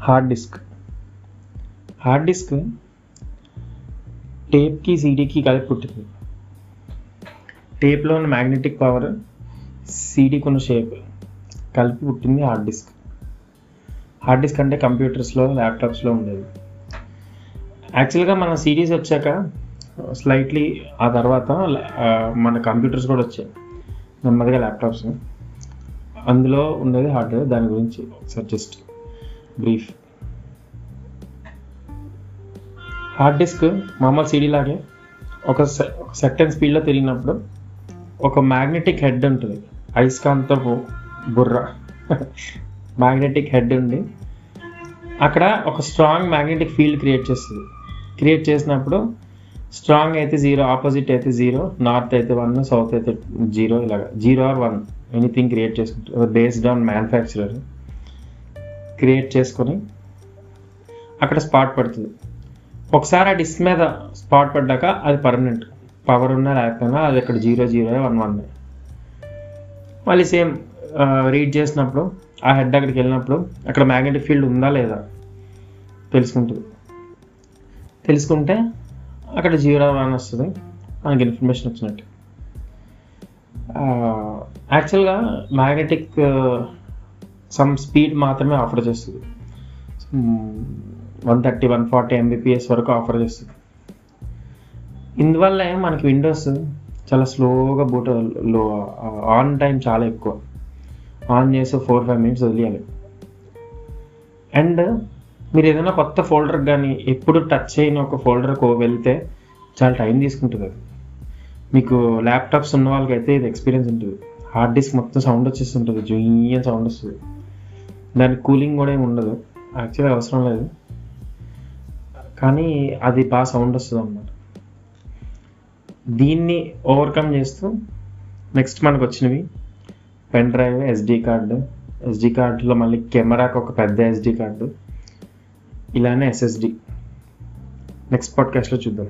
Hard disk. Hard disk టేప్కి సీడీకి కలిపి పుట్టింది. టేప్లో ఉన్న మ్యాగ్నెటిక్ పవర్ సీడీకి ఉన్న షేప్ కలిపి పుట్టింది హార్డ్ డిస్క్. హార్డ్ డిస్క్ అంటే కంప్యూటర్స్లో ల్యాప్టాప్స్లో ఉండేది. యాక్చువల్గా మన సీడీస్ వచ్చాక స్లైట్లీ ఆ తర్వాత మన కంప్యూటర్స్ కూడా వచ్చాయి. నెమ్మదిగా ల్యాప్టాప్స్. అందులో ఉండేది హార్డ్వేర్. దాని గురించి ఒకసారి జస్ట్ బ్రీఫ్ హార్డ్ డిస్క్ మామూలు సిడీ లాగే ఒక సె- సెకండ్ స్పీడ్లో తిరిగినప్పుడు ఒక మ్యాగ్నెటిక్ హెడ్ ఉంటుంది. అయస్కాంతపు బుర్ర. మ్యాగ్నెటిక్ హెడ్ ఉండి అక్కడ ఒక స్ట్రాంగ్ మ్యాగ్నెటిక్ ఫీల్డ్ క్రియేట్ చేస్తుంది. క్రియేట్ చేసినప్పుడు స్ట్రాంగ్ అయితే జీరో ఆపోజిట్ అయితే జీరో నార్త్ అయితే వన్ సౌత్ అయితే జీరో ఇలాగ. Zero or one anything create చేసుకుంటారు బేస్డ్ ఆన్ మ్యానుఫ్యాక్చరర్ క్రియేట్ చేసుకొని అక్కడ స్పాట్ పడుతుంది. ఒకసారి ఆ డిస్క్ మీద స్పాట్ పడ్డాక అది పర్మనెంట్. పవర్ ఉన్నా లేకపోయినా అది ఇక్కడ జీరో జీరో వన్ వన్. మళ్ళీ సేమ్ రీడ్ చేసినప్పుడు ఆ హెడ్ అక్కడికి వెళ్ళినప్పుడు అక్కడ మ్యాగ్నెటిక్ ఫీల్డ్ ఉందా లేదా తెలుసుకుంటుంది. తెలుసుకుంటే అక్కడ జీరో వన్ వస్తుంది. మనకి ఇన్ఫర్మేషన్ వచ్చినట్టు. యాక్చువల్గా మ్యాగ్నెటిక్ సమ్ స్పీడ్ మాత్రమే ఆఫర్ చేస్తుంది. One thirty one forty MBPS వరకు ఆఫర్ చేస్తుంది. ఇందువల్ల మనకి విండోస్ చాలా స్లోగా బూట్లో uh, ఆన్ టైం చాలా ఎక్కువ. ఆన్ చేసి ఫోర్ ఫైవ్ మినిట్స్ వదిలేయాలి. అండ్ మీరు ఏదైనా కొత్త ఫోల్డర్ కానీ ఎప్పుడు టచ్ చేయని ఒక ఫోల్డర్కు వెళ్తే చాలా టైం తీసుకుంటుంది అది. మీకు ల్యాప్టాప్స్ ఉన్న వాళ్ళకైతే ఇది ఎక్స్పీరియన్స్ ఉంటుంది. హార్డ్ డిస్క్ మొత్తం సౌండ్ వచ్చేస్తుంటుంది. జుయ్యని సౌండ్ వస్తుంది. దానికి కూలింగ్ కూడా ఏమి ఉండదు. యాక్చువల్గా అవసరం లేదు. కానీ అది బాగా సౌండ్ వస్తుంది అన్నమాట. దీన్ని ఓవర్కమ్ చేస్తూ నెక్స్ట్ మనకు వచ్చినవి. Pen drive SD card SD కార్డులో మళ్ళీ కెమెరాకి ఒక పెద్ద ఎస్డి కార్డు ఇలానే ఎస్ఎస్డి నెక్స్ట్ పాడ్కాస్ట్లో చూద్దాం.